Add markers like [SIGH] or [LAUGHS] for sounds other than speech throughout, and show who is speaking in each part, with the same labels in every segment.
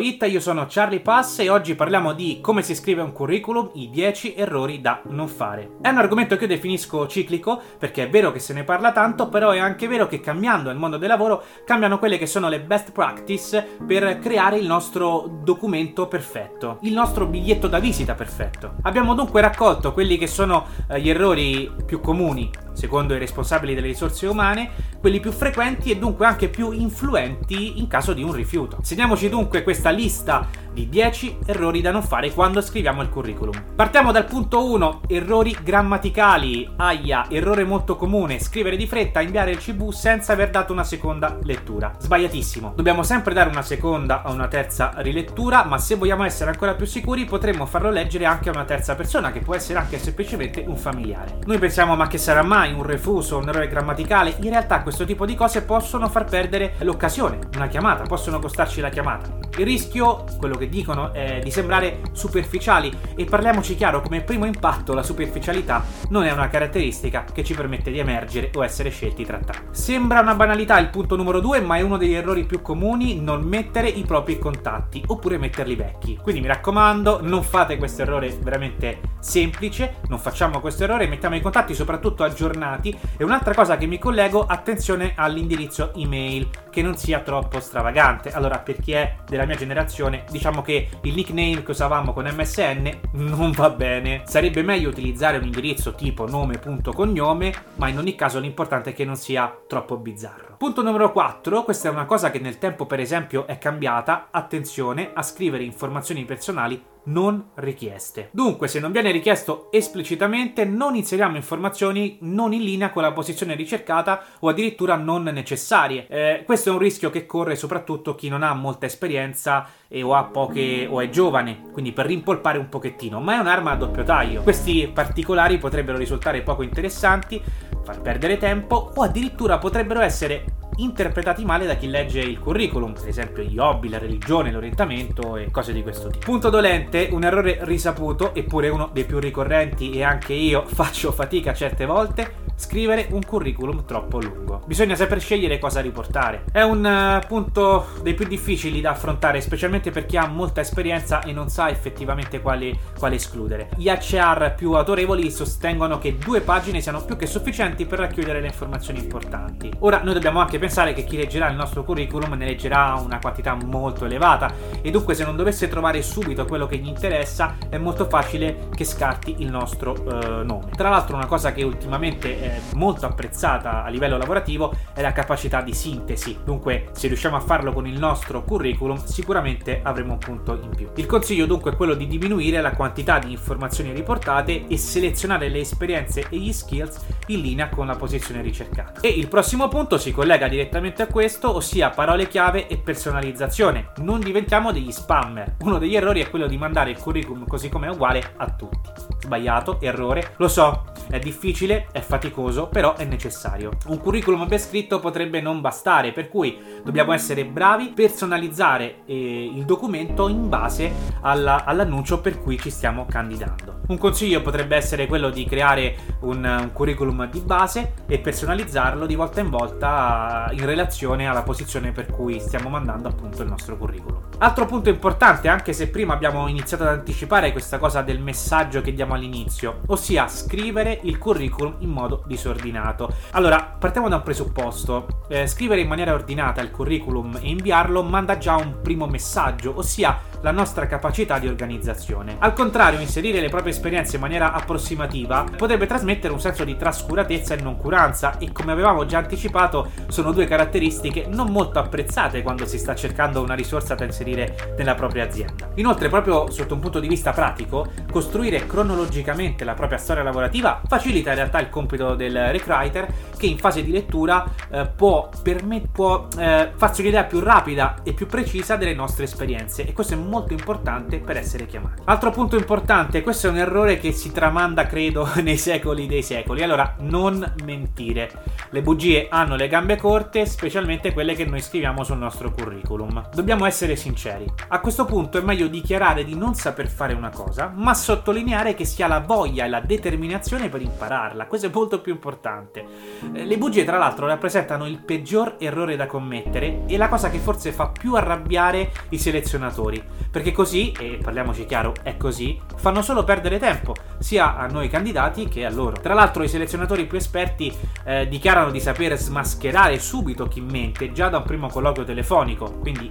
Speaker 1: It, io sono Charlie Pass e oggi parliamo di come si scrive un curriculum, i 10 errori da non fare. È un argomento che io definisco ciclico perché è vero che se ne parla tanto, però è anche vero che cambiando il mondo del lavoro cambiano quelle che sono le best practice per creare il nostro documento perfetto, il nostro biglietto da visita perfetto. Abbiamo dunque raccolto quelli che sono eh, gli errori più comuni secondo i responsabili delle risorse umane, quelli più frequenti e dunque anche più influenti in caso di un rifiuto. Segniamoci dunque questa lista di 10 errori da non fare quando scriviamo il curriculum. Partiamo dal punto 1, errori grammaticali. Aia, errore molto comune, scrivere di fretta, inviare il CV senza aver dato una seconda lettura. Sbagliatissimo. Dobbiamo sempre dare una seconda o una terza rilettura, ma se vogliamo essere ancora più sicuri potremmo farlo leggere anche a una terza persona, che può essere anche semplicemente un familiare. Noi pensiamo ma che sarà mai un refuso, un errore grammaticale? In realtà questo tipo di cose possono far perdere l'occasione, una chiamata, possono costarci la chiamata. Il rischio, quello che dicono è di sembrare superficiali e parliamoci chiaro, come primo impatto la superficialità non è una caratteristica che ci permette di emergere o essere scelti tra tanti. Sembra una banalità il punto numero 2, ma è uno degli errori più comuni non mettere i propri contatti oppure metterli vecchi. Quindi mi raccomando, non fate questo errore veramente semplice, non facciamo questo errore, mettiamo i contatti soprattutto aggiornati e un'altra cosa che mi collego, attenzione all'indirizzo email che non sia troppo stravagante. Allora, per chi è della mia generazione, diciamo che il nickname che usavamo con MSN non va bene. Sarebbe meglio utilizzare un indirizzo tipo nome.cognome, ma in ogni caso l'importante è che non sia troppo bizzarro. Punto numero 4, questa è una cosa che nel tempo per esempio è cambiata, attenzione a scrivere informazioni personali non richieste. Dunque, se non viene richiesto esplicitamente, non inseriamo informazioni non in linea con la posizione ricercata o addirittura non necessarie. Eh, questo è un rischio che corre soprattutto chi non ha molta esperienza e o ha poche o è giovane, quindi per rimpolpare un pochettino, ma è un'arma a doppio taglio. Questi particolari potrebbero risultare poco interessanti, far perdere tempo o addirittura potrebbero essere interpretati male da chi legge il curriculum, per esempio gli hobby, la religione, l'orientamento e cose di questo tipo. Punto dolente, un errore risaputo, eppure uno dei più ricorrenti e anche io [LAUGHS] faccio fatica certe volte, scrivere un curriculum troppo lungo. Bisogna saper scegliere cosa riportare. È un uh, punto dei più difficili da affrontare, specialmente per chi ha molta esperienza e non sa effettivamente quale, quale escludere. Gli HR più autorevoli sostengono che due pagine siano più che sufficienti per racchiudere le informazioni importanti. Ora noi dobbiamo anche pensare che chi leggerà il nostro curriculum ne leggerà una quantità molto elevata e dunque se non dovesse trovare subito quello che gli interessa è molto facile che scarti il nostro uh, nome. Tra l'altro una cosa che ultimamente molto apprezzata a livello lavorativo è la capacità di sintesi. Dunque, se riusciamo a farlo con il nostro curriculum, sicuramente avremo un punto in più. Il consiglio dunque è quello di diminuire la quantità di informazioni riportate e selezionare le esperienze e gli skills in linea con la posizione ricercata. E il prossimo punto si collega direttamente a questo, ossia parole chiave e personalizzazione. Non diventiamo degli spammer. Uno degli errori è quello di mandare il curriculum così come è uguale a tutti. Sbagliato, errore, lo so, è difficile, è faticoso, però è necessario. Un curriculum ben scritto potrebbe non bastare, per cui dobbiamo essere bravi, personalizzare eh, il documento in base alla, all'annuncio per cui ci stiamo candidando. Un consiglio potrebbe essere quello di creare un, un curriculum di base e personalizzarlo di volta in volta in relazione alla posizione per cui stiamo mandando appunto il nostro curriculum. Altro punto importante, anche se prima abbiamo iniziato ad anticipare questa cosa del messaggio che diamo all'inizio, ossia scrivere il curriculum in modo disordinato. Allora, partiamo da un presupposto. Eh, scrivere in maniera ordinata il curriculum e inviarlo manda già un primo messaggio, ossia la nostra capacità di organizzazione. Al contrario, inserire le proprie esperienze in maniera approssimativa potrebbe trasmettere un senso di trascuratezza e noncuranza e come avevamo già anticipato sono due caratteristiche non molto apprezzate quando si sta cercando una risorsa da inserire nella propria azienda. Inoltre, proprio sotto un punto di vista pratico, costruire cronologicamente la propria storia lavorativa facilita in realtà il compito del recruiter che in fase di lettura eh, può, permet- può eh, farsi un'idea più rapida e più precisa delle nostre esperienze e questo è molto importante per essere chiamati. Altro punto importante, questo è un errore che si tramanda credo [LAUGHS] nei secoli dei secoli, allora non mentire. Le bugie hanno le gambe corte, specialmente quelle che noi scriviamo sul nostro curriculum. Dobbiamo essere sinceri. A questo punto è meglio dichiarare di non saper fare una cosa, ma sottolineare che si ha la voglia e la determinazione per impararla. Questo è molto più importante. Eh, le bugie, tra l'altro, rappresentano il peggior errore da commettere e la cosa che forse fa più arrabbiare i selezionatori. Perché così, e parliamoci chiaro, è così, fanno solo perdere tempo, sia a noi candidati che a loro. Tra l'altro, i selezionatori più esperti eh, dichiarano di saper smascherare subito chi mente già da un primo colloquio telefonico. Quindi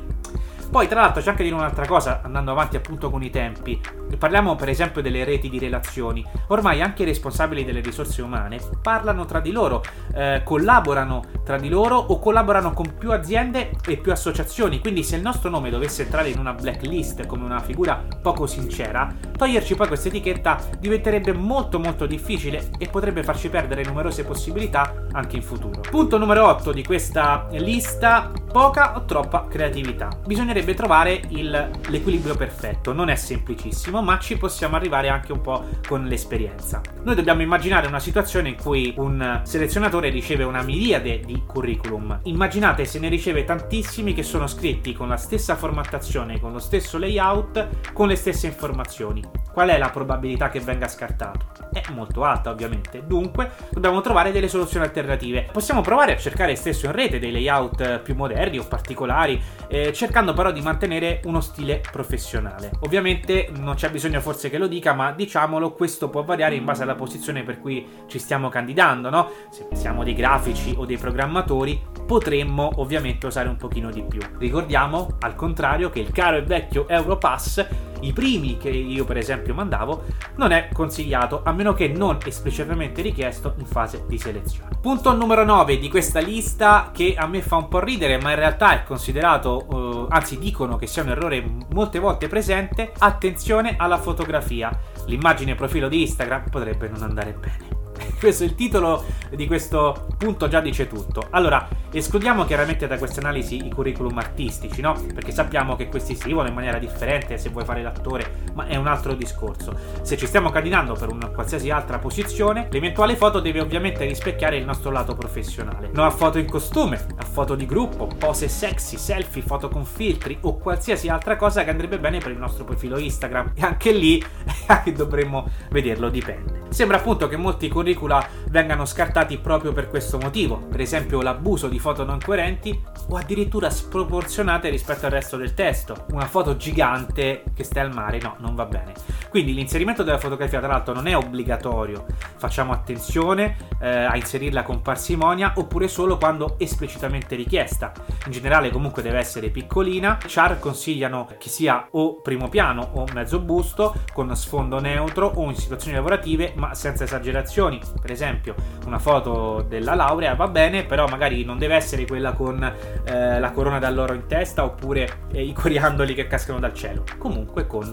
Speaker 1: poi, tra l'altro, c'è anche di dire un'altra cosa, andando avanti appunto con i tempi. Parliamo per esempio delle reti di relazioni. Ormai anche i responsabili delle risorse umane parlano tra di loro, eh, collaborano tra di loro o collaborano con più aziende e più associazioni. Quindi, se il nostro nome dovesse entrare in una blacklist come una figura poco sincera, toglierci poi questa etichetta diventerebbe molto molto difficile e potrebbe farci perdere numerose possibilità anche in futuro. Punto numero 8 di questa lista: poca o troppa creatività. Bisognerebbe trovare il, l'equilibrio perfetto. Non è semplicissimo, ma ci possiamo arrivare anche un po' con l'esperienza. Noi dobbiamo immaginare una situazione in cui un selezionatore riceve una miriade di curriculum. Immaginate se ne riceve tantissimi che sono scritti con la stessa formattazione, con lo stesso layout, con le stesse informazioni. Qual è la probabilità che venga scartato? È molto alta, ovviamente. Dunque, dobbiamo trovare delle soluzioni alternative. Possiamo provare a cercare stesso in rete dei layout più moderni o particolari, eh, cercando però di mantenere uno stile professionale. Ovviamente non c'è bisogno forse che lo dica, ma diciamolo, questo può variare in base alla posizione per cui ci stiamo candidando, no? Se siamo dei grafici o dei programmatori, potremmo ovviamente usare un pochino di più. Ricordiamo, al contrario, che il caro e vecchio Europass i primi che io per esempio mandavo, non è consigliato a meno che non esplicitamente richiesto in fase di selezione. Punto numero 9 di questa lista che a me fa un po' ridere, ma in realtà è considerato, eh, anzi dicono che sia un errore molte volte presente, attenzione alla fotografia. L'immagine profilo di Instagram potrebbe non andare bene. Questo il titolo di questo punto già dice tutto. Allora, escludiamo chiaramente da queste analisi i curriculum artistici, no? Perché sappiamo che questi si vivono in maniera differente se vuoi fare l'attore, ma è un altro discorso. Se ci stiamo candidando per una qualsiasi altra posizione, l'eventuale foto deve ovviamente rispecchiare il nostro lato professionale. No a foto in costume, a foto di gruppo, pose sexy, selfie, foto con filtri o qualsiasi altra cosa che andrebbe bene per il nostro profilo Instagram. E anche lì [LAUGHS] dovremmo vederlo, dipende. Sembra appunto che molti curricula vengano scartati proprio per questo motivo, per esempio l'abuso di foto non coerenti o addirittura sproporzionate rispetto al resto del testo. Una foto gigante che stai al mare, no, non va bene. Quindi l'inserimento della fotografia, tra l'altro, non è obbligatorio. Facciamo attenzione eh, a inserirla con parsimonia oppure solo quando esplicitamente richiesta. In generale, comunque, deve essere piccolina. Char consigliano che sia o primo piano o mezzo busto, con sfondo neutro o in situazioni lavorative, ma senza esagerazioni. Per esempio, una foto della laurea va bene, però magari non deve essere quella con eh, la corona d'alloro in testa oppure eh, i coriandoli che cascano dal cielo. Comunque con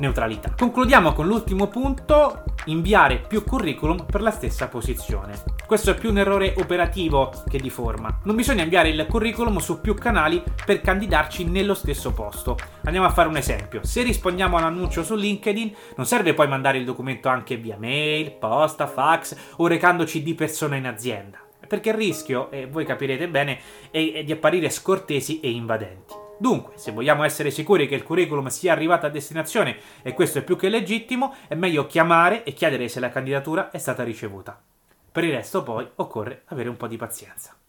Speaker 1: neutralità. Concludiamo con l'ultimo punto, inviare più curriculum per la stessa posizione. Questo è più un errore operativo che di forma. Non bisogna inviare il curriculum su più canali per candidarci nello stesso posto. Andiamo a fare un esempio. Se rispondiamo a un annuncio su LinkedIn, non serve poi mandare il documento anche via mail, posta, fax o recandoci di persona in azienda. Perché il rischio, e voi capirete bene, è di apparire scortesi e invadenti. Dunque, se vogliamo essere sicuri che il curriculum sia arrivato a destinazione e questo è più che legittimo, è meglio chiamare e chiedere se la candidatura è stata ricevuta. Per il resto poi occorre avere un po' di pazienza.